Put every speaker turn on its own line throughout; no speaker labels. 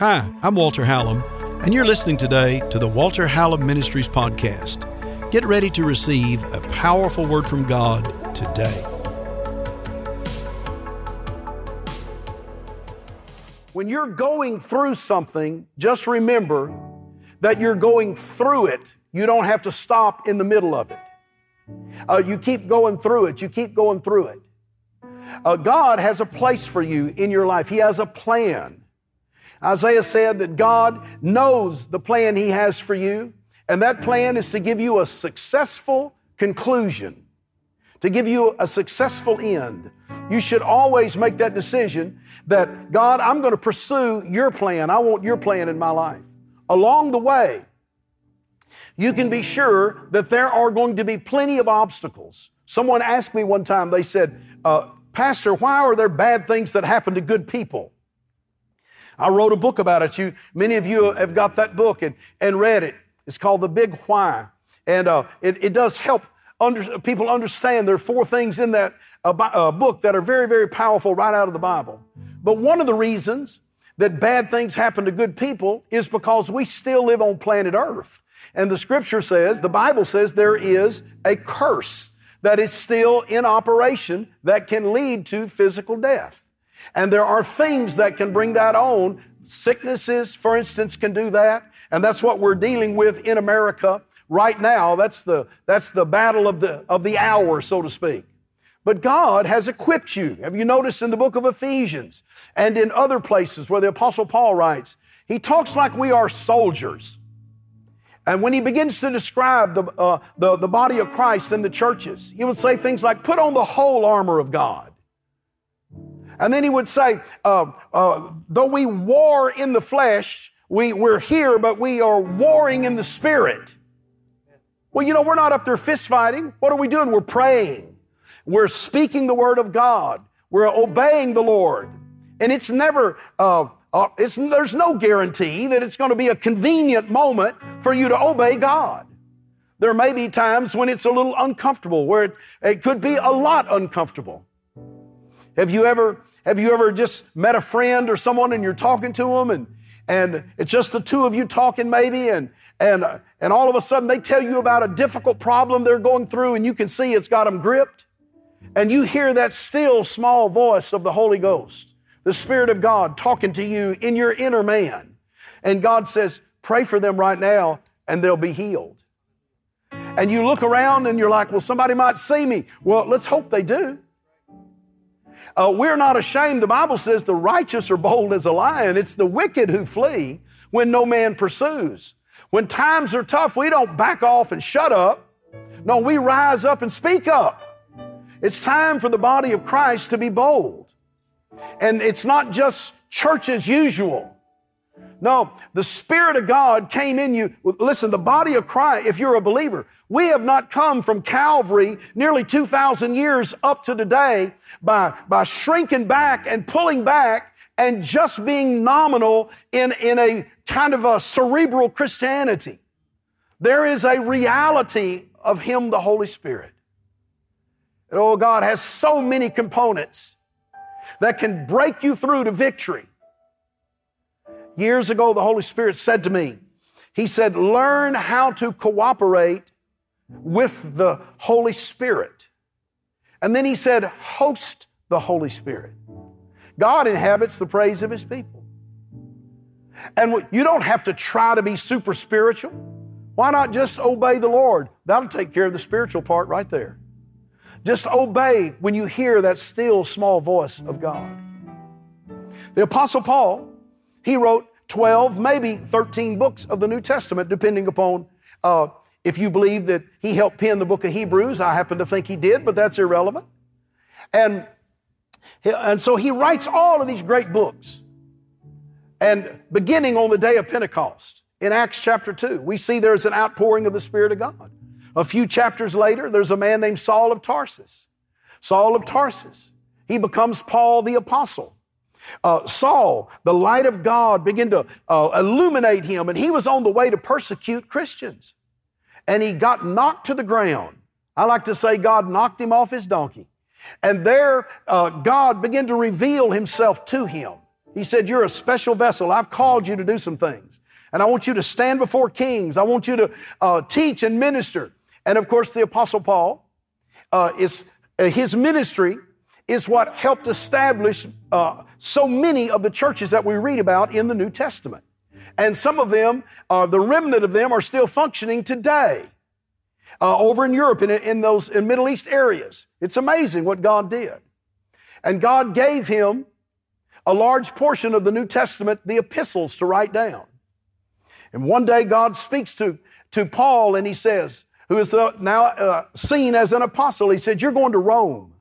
Hi, I'm Walter Hallam, and you're listening today to the Walter Hallam Ministries podcast. Get ready to receive a powerful word from God today.
When you're going through something, just remember that you're going through it. You don't have to stop in the middle of it. Uh, you keep going through it. You keep going through it. Uh, God has a place for you in your life, He has a plan. Isaiah said that God knows the plan He has for you, and that plan is to give you a successful conclusion, to give you a successful end. You should always make that decision that, God, I'm going to pursue your plan. I want your plan in my life. Along the way, you can be sure that there are going to be plenty of obstacles. Someone asked me one time, they said, uh, Pastor, why are there bad things that happen to good people? I wrote a book about it. You, many of you have got that book and, and read it. It's called The Big Why. And uh, it, it does help under, people understand there are four things in that uh, uh, book that are very, very powerful right out of the Bible. But one of the reasons that bad things happen to good people is because we still live on planet Earth. And the scripture says, the Bible says, there is a curse that is still in operation that can lead to physical death. And there are things that can bring that on. Sicknesses, for instance, can do that. And that's what we're dealing with in America right now. That's the, that's the battle of the, of the hour, so to speak. But God has equipped you. Have you noticed in the book of Ephesians and in other places where the Apostle Paul writes, he talks like we are soldiers. And when he begins to describe the, uh, the, the body of Christ and the churches, he would say things like, put on the whole armor of God. And then he would say, uh, uh, though we war in the flesh, we, we're here, but we are warring in the spirit. Well, you know, we're not up there fist fighting. What are we doing? We're praying. We're speaking the word of God. We're obeying the Lord. And it's never, uh, uh there's no guarantee that it's going to be a convenient moment for you to obey God. There may be times when it's a little uncomfortable, where it, it could be a lot uncomfortable. Have you ever have you ever just met a friend or someone and you're talking to them and, and it's just the two of you talking maybe and, and, and all of a sudden they tell you about a difficult problem they're going through and you can see it's got them gripped? And you hear that still small voice of the Holy Ghost, the Spirit of God talking to you in your inner man. And God says, pray for them right now and they'll be healed. And you look around and you're like, well, somebody might see me. Well, let's hope they do. Uh, we're not ashamed. The Bible says the righteous are bold as a lion. It's the wicked who flee when no man pursues. When times are tough, we don't back off and shut up. No, we rise up and speak up. It's time for the body of Christ to be bold. And it's not just church as usual. No, the Spirit of God came in you. Listen, the body of Christ, if you're a believer, we have not come from Calvary nearly 2,000 years up to today by, by shrinking back and pulling back and just being nominal in, in a kind of a cerebral Christianity. There is a reality of Him, the Holy Spirit. And oh, God has so many components that can break you through to victory. Years ago, the Holy Spirit said to me, He said, Learn how to cooperate with the Holy Spirit. And then he said, host the Holy Spirit. God inhabits the praise of his people. And you don't have to try to be super spiritual. Why not just obey the Lord? That'll take care of the spiritual part right there. Just obey when you hear that still small voice of God. The Apostle Paul, he wrote 12, maybe 13 books of the New Testament, depending upon uh, if you believe that he helped pen the book of Hebrews, I happen to think he did, but that's irrelevant. And, and so he writes all of these great books. And beginning on the day of Pentecost, in Acts chapter 2, we see there's an outpouring of the Spirit of God. A few chapters later, there's a man named Saul of Tarsus. Saul of Tarsus. He becomes Paul the Apostle. Uh, Saul, the light of God began to uh, illuminate him, and he was on the way to persecute Christians and he got knocked to the ground. I like to say God knocked him off his donkey. And there, uh, God began to reveal himself to him. He said, You're a special vessel. I've called you to do some things. And I want you to stand before kings. I want you to uh, teach and minister. And of course, the Apostle Paul uh, is uh, his ministry is what helped establish uh, so many of the churches that we read about in the New Testament. And some of them, uh, the remnant of them, are still functioning today uh, over in Europe, in, in those in Middle East areas. It's amazing what God did. And God gave him a large portion of the New Testament, the epistles, to write down. And one day God speaks to, to Paul and he says, who is now uh, seen as an apostle, he said, You're going to Rome.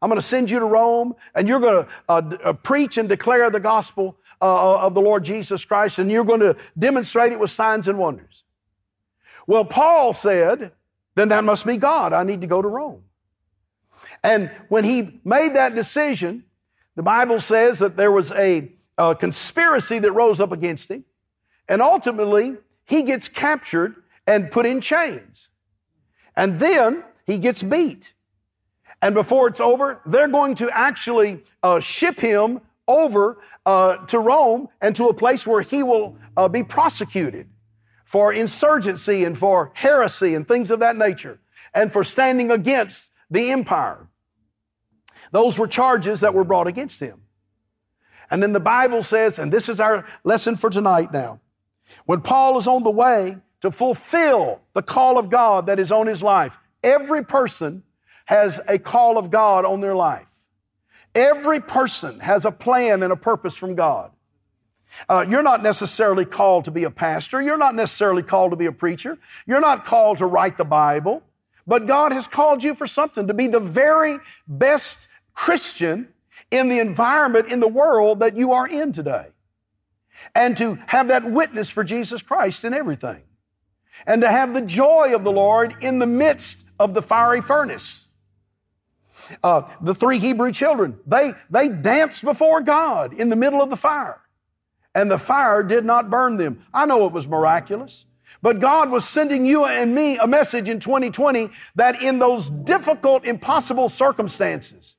I'm going to send you to Rome and you're going to uh, uh, preach and declare the gospel uh, of the Lord Jesus Christ and you're going to demonstrate it with signs and wonders. Well, Paul said, then that must be God. I need to go to Rome. And when he made that decision, the Bible says that there was a, a conspiracy that rose up against him. And ultimately, he gets captured and put in chains. And then he gets beat. And before it's over, they're going to actually uh, ship him over uh, to Rome and to a place where he will uh, be prosecuted for insurgency and for heresy and things of that nature, and for standing against the empire. Those were charges that were brought against him. And then the Bible says, and this is our lesson for tonight now, when Paul is on the way to fulfill the call of God that is on his life, every person has a call of God on their life. Every person has a plan and a purpose from God. Uh, you're not necessarily called to be a pastor. You're not necessarily called to be a preacher. You're not called to write the Bible. But God has called you for something to be the very best Christian in the environment in the world that you are in today. And to have that witness for Jesus Christ in everything. And to have the joy of the Lord in the midst of the fiery furnace. Uh, the three Hebrew children, they, they danced before God in the middle of the fire, and the fire did not burn them. I know it was miraculous. But God was sending you and me a message in 2020 that in those difficult, impossible circumstances,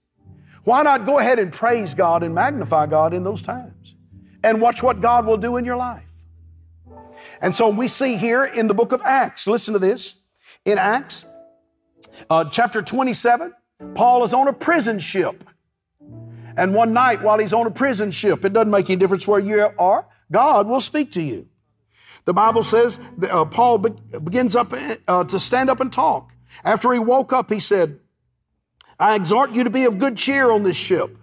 why not go ahead and praise God and magnify God in those times? And watch what God will do in your life. And so we see here in the book of Acts, listen to this. In Acts, uh, chapter 27, Paul is on a prison ship. And one night while he's on a prison ship, it doesn't make any difference where you are, God will speak to you. The Bible says uh, Paul be- begins up uh, to stand up and talk. After he woke up, he said, I exhort you to be of good cheer on this ship,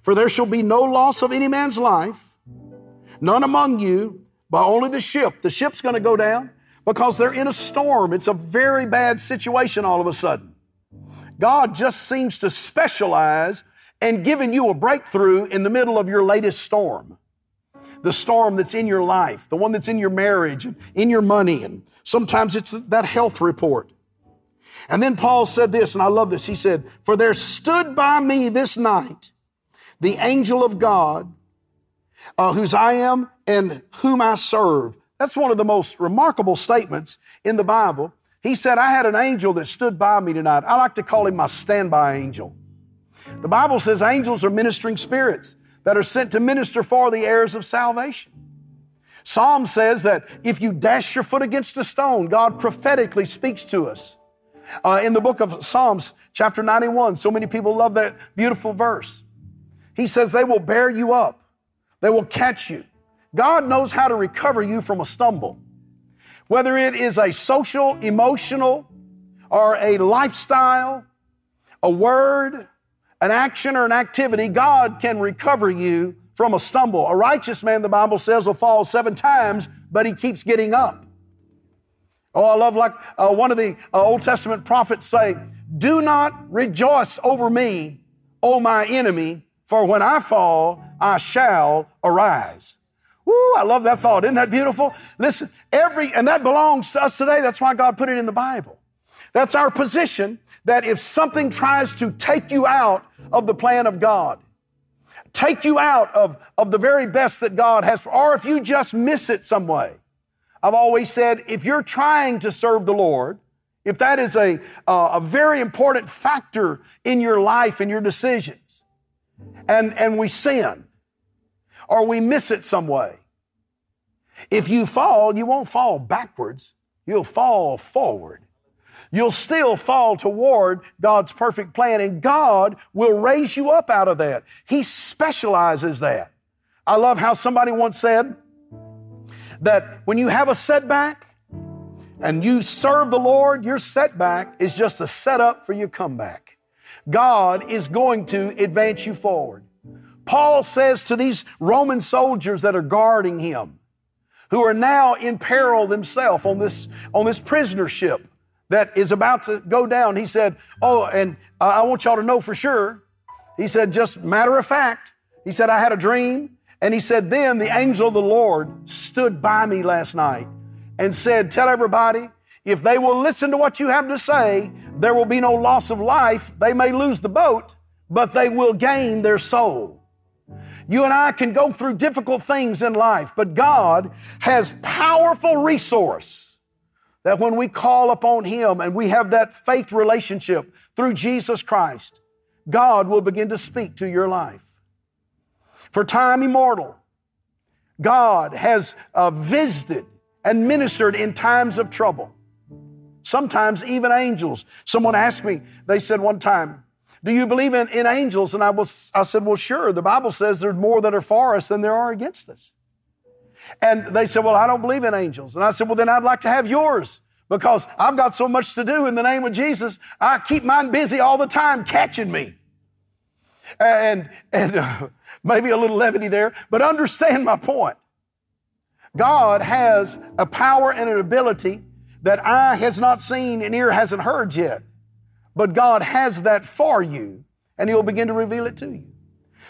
for there shall be no loss of any man's life, none among you, but only the ship. The ship's going to go down because they're in a storm. It's a very bad situation all of a sudden. God just seems to specialize in giving you a breakthrough in the middle of your latest storm. The storm that's in your life, the one that's in your marriage, and in your money, and sometimes it's that health report. And then Paul said this, and I love this. He said, For there stood by me this night the angel of God, uh, whose I am and whom I serve. That's one of the most remarkable statements in the Bible he said, I had an angel that stood by me tonight. I like to call him my standby angel. The Bible says angels are ministering spirits that are sent to minister for the heirs of salvation. Psalm says that if you dash your foot against a stone, God prophetically speaks to us. Uh, in the book of Psalms, chapter 91, so many people love that beautiful verse. He says, They will bear you up, they will catch you. God knows how to recover you from a stumble. Whether it is a social, emotional, or a lifestyle, a word, an action, or an activity, God can recover you from a stumble. A righteous man, the Bible says, will fall seven times, but he keeps getting up. Oh, I love like uh, one of the uh, Old Testament prophets say, Do not rejoice over me, O my enemy, for when I fall, I shall arise. Woo, I love that thought. Isn't that beautiful? Listen, every, and that belongs to us today. That's why God put it in the Bible. That's our position that if something tries to take you out of the plan of God, take you out of, of the very best that God has, or if you just miss it some way. I've always said if you're trying to serve the Lord, if that is a, uh, a very important factor in your life and your decisions, and, and we sin, or we miss it some way. If you fall, you won't fall backwards, you'll fall forward. You'll still fall toward God's perfect plan, and God will raise you up out of that. He specializes that. I love how somebody once said that when you have a setback and you serve the Lord, your setback is just a setup for your comeback. God is going to advance you forward. Paul says to these Roman soldiers that are guarding him, who are now in peril themselves on this, on this prisoner ship that is about to go down, he said, Oh, and I want y'all to know for sure. He said, just matter of fact, he said, I had a dream. And he said, Then the angel of the Lord stood by me last night and said, Tell everybody, if they will listen to what you have to say, there will be no loss of life. They may lose the boat, but they will gain their soul. You and I can go through difficult things in life, but God has powerful resource that when we call upon Him and we have that faith relationship through Jesus Christ, God will begin to speak to your life. For time immortal, God has uh, visited and ministered in times of trouble. Sometimes even angels. Someone asked me, they said one time, do you believe in, in angels? And I, was, I said, Well, sure. The Bible says there's more that are for us than there are against us. And they said, Well, I don't believe in angels. And I said, Well, then I'd like to have yours because I've got so much to do in the name of Jesus. I keep mine busy all the time catching me. And, and uh, maybe a little levity there, but understand my point. God has a power and an ability that eye has not seen and ear hasn't heard yet. But God has that for you, and He'll begin to reveal it to you.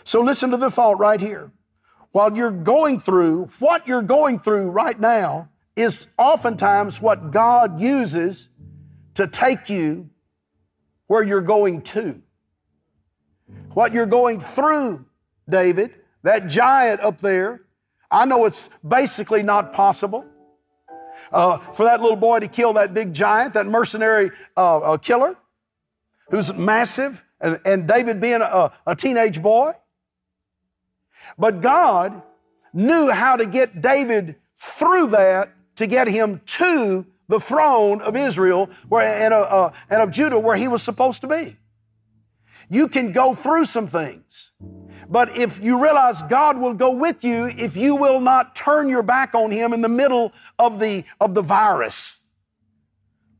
So listen to the thought right here. While you're going through, what you're going through right now is oftentimes what God uses to take you where you're going to. What you're going through, David, that giant up there, I know it's basically not possible. Uh, for that little boy to kill that big giant, that mercenary uh, uh, killer, who's massive, and, and David being a, a teenage boy. But God knew how to get David through that to get him to the throne of Israel where, and, uh, uh, and of Judah where he was supposed to be. You can go through some things, but if you realize God will go with you if you will not turn your back on Him in the middle of the, of the virus.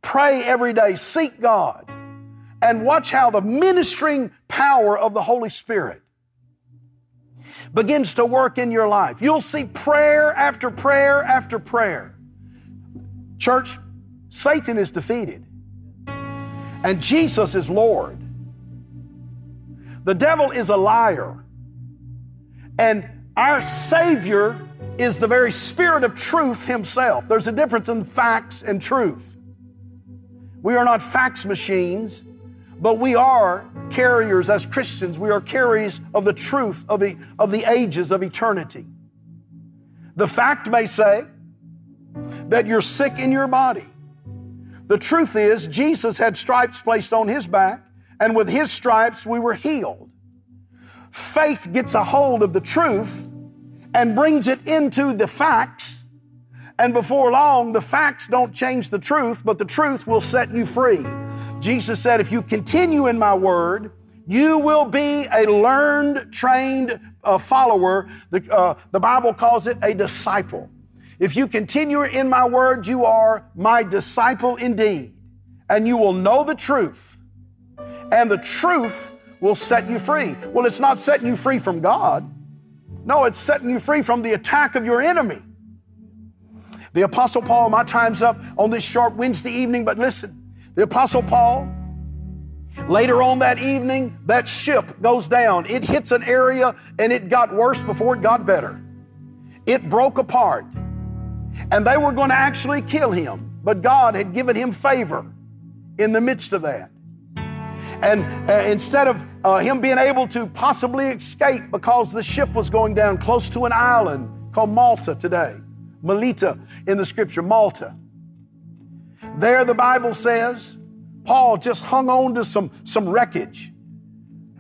Pray every day, seek God and watch how the ministering power of the Holy Spirit begins to work in your life. You'll see prayer after prayer after prayer. Church, Satan is defeated, and Jesus is Lord. The devil is a liar, and our Savior is the very Spirit of truth Himself. There's a difference in facts and truth. We are not fax machines. But we are carriers as Christians. We are carriers of the truth of the, of the ages of eternity. The fact may say that you're sick in your body. The truth is, Jesus had stripes placed on his back, and with his stripes we were healed. Faith gets a hold of the truth and brings it into the facts, and before long, the facts don't change the truth, but the truth will set you free. Jesus said, If you continue in my word, you will be a learned, trained uh, follower. The, uh, the Bible calls it a disciple. If you continue in my word, you are my disciple indeed, and you will know the truth, and the truth will set you free. Well, it's not setting you free from God. No, it's setting you free from the attack of your enemy. The Apostle Paul, my time's up on this short Wednesday evening, but listen, the Apostle Paul, later on that evening, that ship goes down. It hits an area and it got worse before it got better. It broke apart. And they were going to actually kill him, but God had given him favor in the midst of that. And uh, instead of uh, him being able to possibly escape because the ship was going down close to an island called Malta today, Melita in the scripture, Malta. There, the Bible says, Paul just hung on to some, some wreckage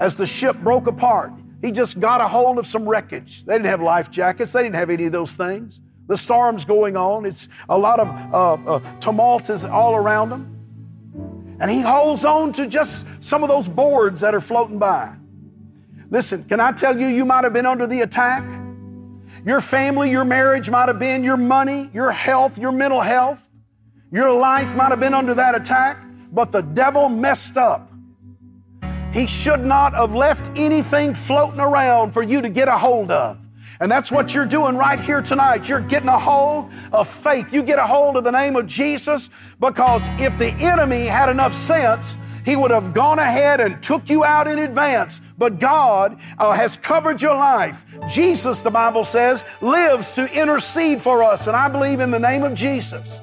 as the ship broke apart. he just got a hold of some wreckage. They didn't have life jackets, they didn't have any of those things. The storm's going on, it's a lot of uh, uh, tumult is all around him. And he holds on to just some of those boards that are floating by. Listen, can I tell you, you might have been under the attack? Your family, your marriage might have been, your money, your health, your mental health, your life might have been under that attack, but the devil messed up. He should not have left anything floating around for you to get a hold of. And that's what you're doing right here tonight. You're getting a hold of faith. You get a hold of the name of Jesus because if the enemy had enough sense, he would have gone ahead and took you out in advance. But God uh, has covered your life. Jesus, the Bible says, lives to intercede for us. And I believe in the name of Jesus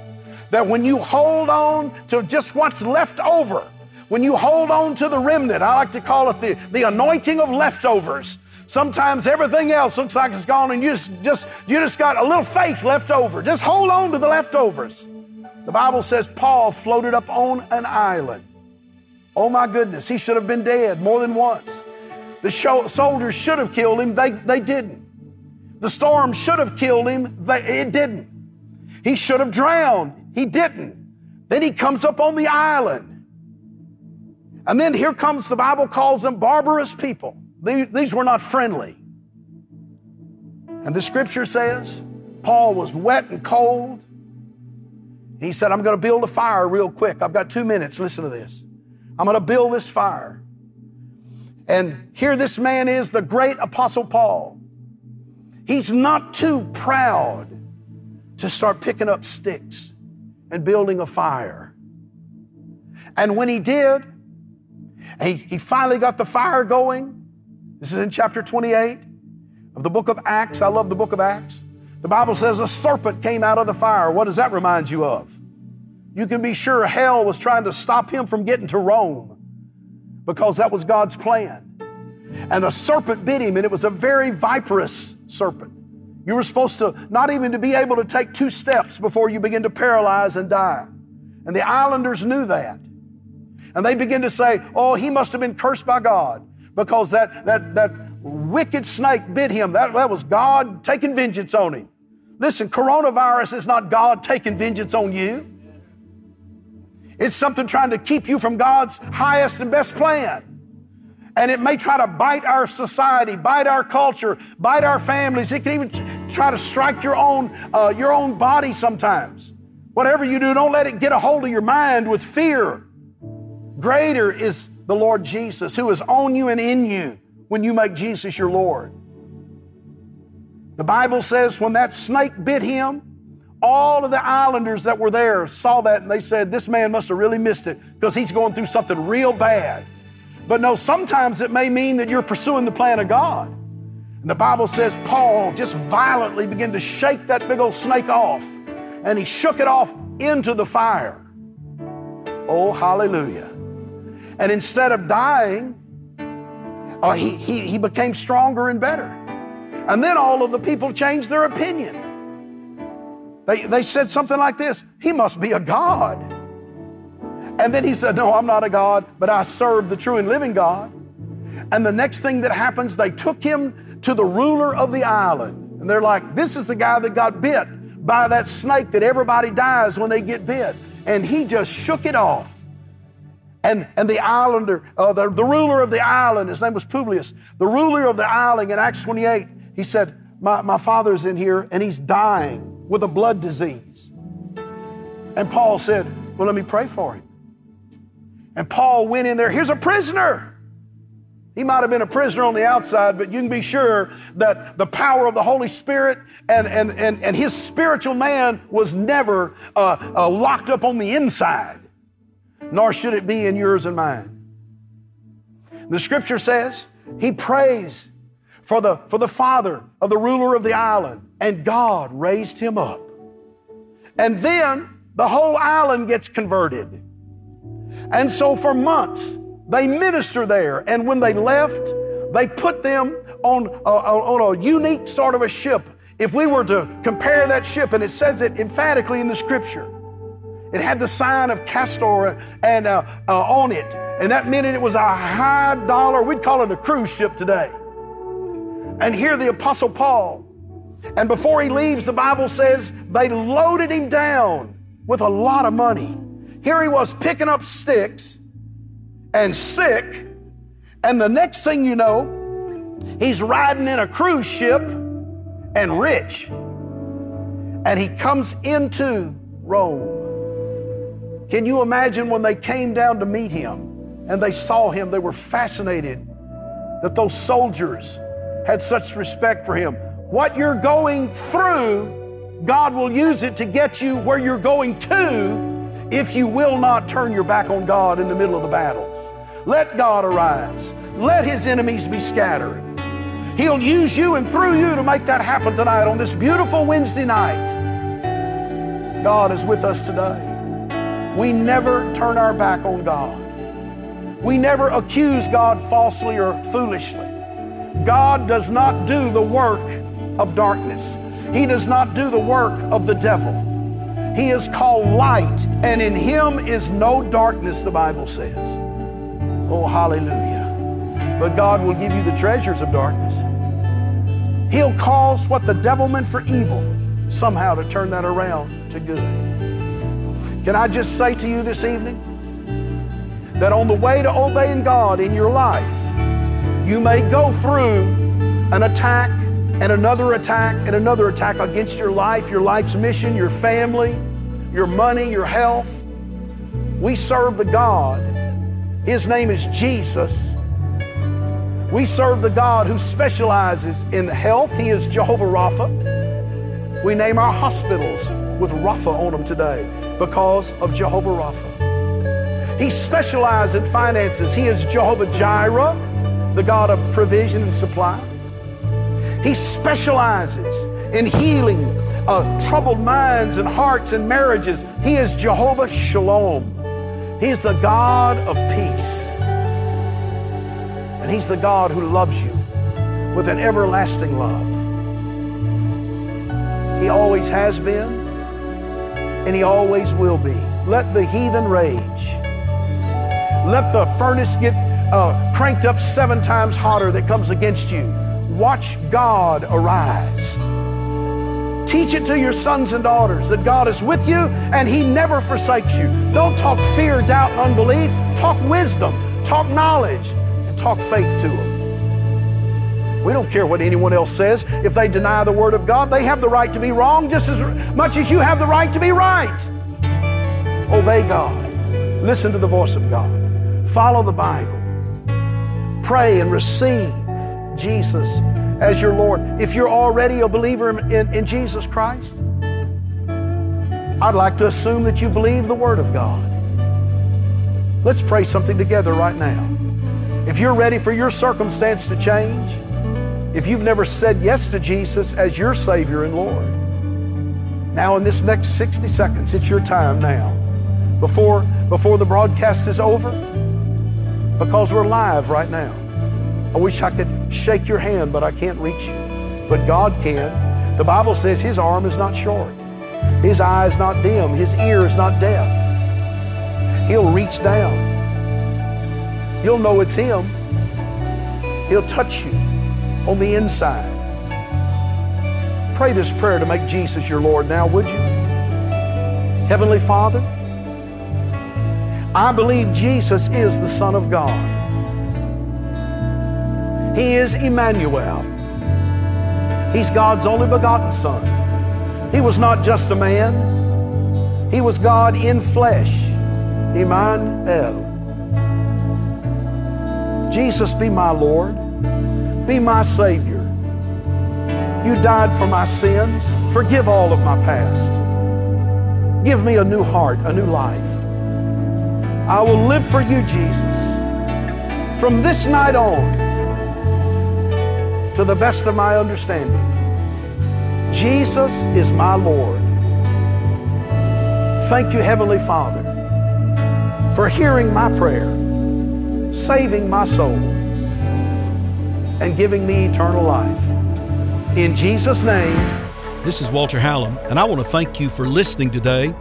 that when you hold on to just what's left over, when you hold on to the remnant, I like to call it the, the anointing of leftovers. Sometimes everything else looks like it's gone and you just, just, you just got a little faith left over. Just hold on to the leftovers. The Bible says Paul floated up on an island. Oh my goodness, he should have been dead more than once. The soldiers should have killed him, they, they didn't. The storm should have killed him, they, it didn't. He should have drowned, he didn't. Then he comes up on the island. And then here comes, the Bible calls them barbarous people. These were not friendly. And the scripture says Paul was wet and cold. He said, I'm going to build a fire real quick. I've got two minutes. Listen to this. I'm going to build this fire. And here this man is, the great Apostle Paul. He's not too proud to start picking up sticks and building a fire. And when he did, he, he finally got the fire going. This is in chapter 28 of the book of Acts. I love the book of Acts. The Bible says a serpent came out of the fire. What does that remind you of? You can be sure hell was trying to stop him from getting to Rome because that was God's plan. And a serpent bit him, and it was a very viperous serpent. You were supposed to not even to be able to take two steps before you begin to paralyze and die. And the islanders knew that. And they begin to say, oh, he must have been cursed by God because that, that, that wicked snake bit him. That, that was God taking vengeance on him. Listen, coronavirus is not God taking vengeance on you. It's something trying to keep you from God's highest and best plan. And it may try to bite our society, bite our culture, bite our families. It can even try to strike your own, uh, your own body sometimes. Whatever you do, don't let it get a hold of your mind with fear. Greater is the Lord Jesus who is on you and in you when you make Jesus your Lord. The Bible says when that snake bit him, all of the islanders that were there saw that and they said, This man must have really missed it because he's going through something real bad. But no, sometimes it may mean that you're pursuing the plan of God. And the Bible says Paul just violently began to shake that big old snake off and he shook it off into the fire. Oh, hallelujah. And instead of dying, uh, he, he, he became stronger and better. And then all of the people changed their opinion. They, they said something like this He must be a God. And then he said, No, I'm not a God, but I serve the true and living God. And the next thing that happens, they took him to the ruler of the island. And they're like, This is the guy that got bit by that snake that everybody dies when they get bit. And he just shook it off. And, and the islander, uh, the, the ruler of the island, his name was Publius, the ruler of the island in Acts 28, he said, my, my father's in here and he's dying with a blood disease. And Paul said, Well, let me pray for him. And Paul went in there, here's a prisoner. He might have been a prisoner on the outside, but you can be sure that the power of the Holy Spirit and, and, and, and his spiritual man was never uh, uh, locked up on the inside nor should it be in yours and mine. The scripture says he prays for the, for the father of the ruler of the island, and God raised him up. And then the whole island gets converted. And so for months, they minister there. And when they left, they put them on a, on a unique sort of a ship. If we were to compare that ship, and it says it emphatically in the scripture, it had the sign of Castor and uh, uh, on it, and that meant it was a high dollar. We'd call it a cruise ship today. And here the Apostle Paul, and before he leaves, the Bible says they loaded him down with a lot of money. Here he was picking up sticks and sick, and the next thing you know, he's riding in a cruise ship and rich. And he comes into Rome. Can you imagine when they came down to meet him and they saw him, they were fascinated that those soldiers had such respect for him. What you're going through, God will use it to get you where you're going to if you will not turn your back on God in the middle of the battle. Let God arise. Let his enemies be scattered. He'll use you and through you to make that happen tonight on this beautiful Wednesday night. God is with us today. We never turn our back on God. We never accuse God falsely or foolishly. God does not do the work of darkness. He does not do the work of the devil. He is called light, and in him is no darkness, the Bible says. Oh, hallelujah. But God will give you the treasures of darkness. He'll cause what the devil meant for evil somehow to turn that around to good. Can I just say to you this evening that on the way to obeying God in your life, you may go through an attack and another attack and another attack against your life, your life's mission, your family, your money, your health. We serve the God. His name is Jesus. We serve the God who specializes in health. He is Jehovah Rapha. We name our hospitals with Rapha on them today because of Jehovah Rapha. He specializes in finances. He is Jehovah Jireh the God of provision and supply. He specializes in healing uh, troubled minds and hearts and marriages. He is Jehovah Shalom. He is the God of peace. And He's the God who loves you with an everlasting love. He always has been, and He always will be. Let the heathen rage. Let the furnace get uh, cranked up seven times hotter that comes against you. Watch God arise. Teach it to your sons and daughters that God is with you and He never forsakes you. Don't talk fear, doubt, and unbelief. Talk wisdom, talk knowledge, and talk faith to them. We don't care what anyone else says. If they deny the Word of God, they have the right to be wrong just as much as you have the right to be right. Obey God. Listen to the voice of God. Follow the Bible pray and receive Jesus as your Lord. If you're already a believer in, in, Jesus Christ, I'd like to assume that you believe the Word of God. Let's pray something together right now. If you're ready for your circumstance to change, if you've never said yes to Jesus as your Savior and Lord, now in this next 60 seconds, it's your time now. Before, before the broadcast is over, because we're live right now. I wish I could shake your hand, but I can't reach you. But God can. The Bible says His arm is not short, His eye is not dim, His ear is not deaf. He'll reach down. You'll know it's Him. He'll touch you on the inside. Pray this prayer to make Jesus your Lord now, would you? Heavenly Father, I believe Jesus is the Son of God. He is Emmanuel. He's God's only begotten Son. He was not just a man, He was God in flesh. Emmanuel. Jesus, be my Lord, be my Savior. You died for my sins. Forgive all of my past. Give me a new heart, a new life. I will live for you, Jesus. From this night on, to the best of my understanding. Jesus is my Lord. Thank you, Heavenly Father, for hearing my prayer, saving my soul, and giving me eternal life. In Jesus' name,
This is Walter Hallam, and I want to thank you for listening today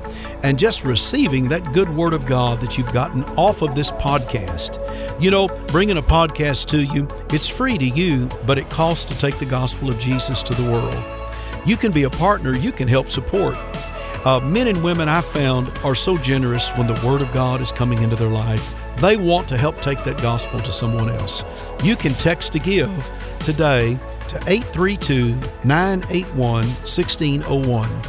and just receiving that good word of God that you've gotten off of this podcast. You know, bringing a podcast to you, it's free to you, but it costs to take the gospel of Jesus to the world. You can be a partner, you can help support. Uh, men and women I found are so generous when the Word of God is coming into their life. They want to help take that gospel to someone else. You can text to give today to 832 981 1601.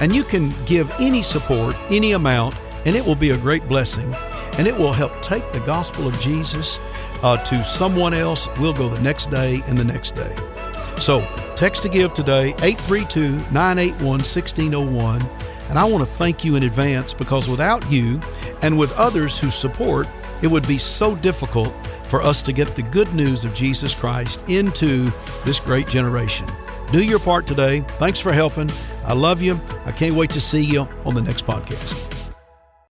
And you can give any support, any amount, and it will be a great blessing. And it will help take the gospel of Jesus uh, to someone else. We'll go the next day and the next day. So text to give today, 832 981 1601. And I want to thank you in advance because without you and with others who support, it would be so difficult for us to get the good news of Jesus Christ into this great generation. Do your part today. Thanks for helping. I love you. I can't wait to see you on the next podcast.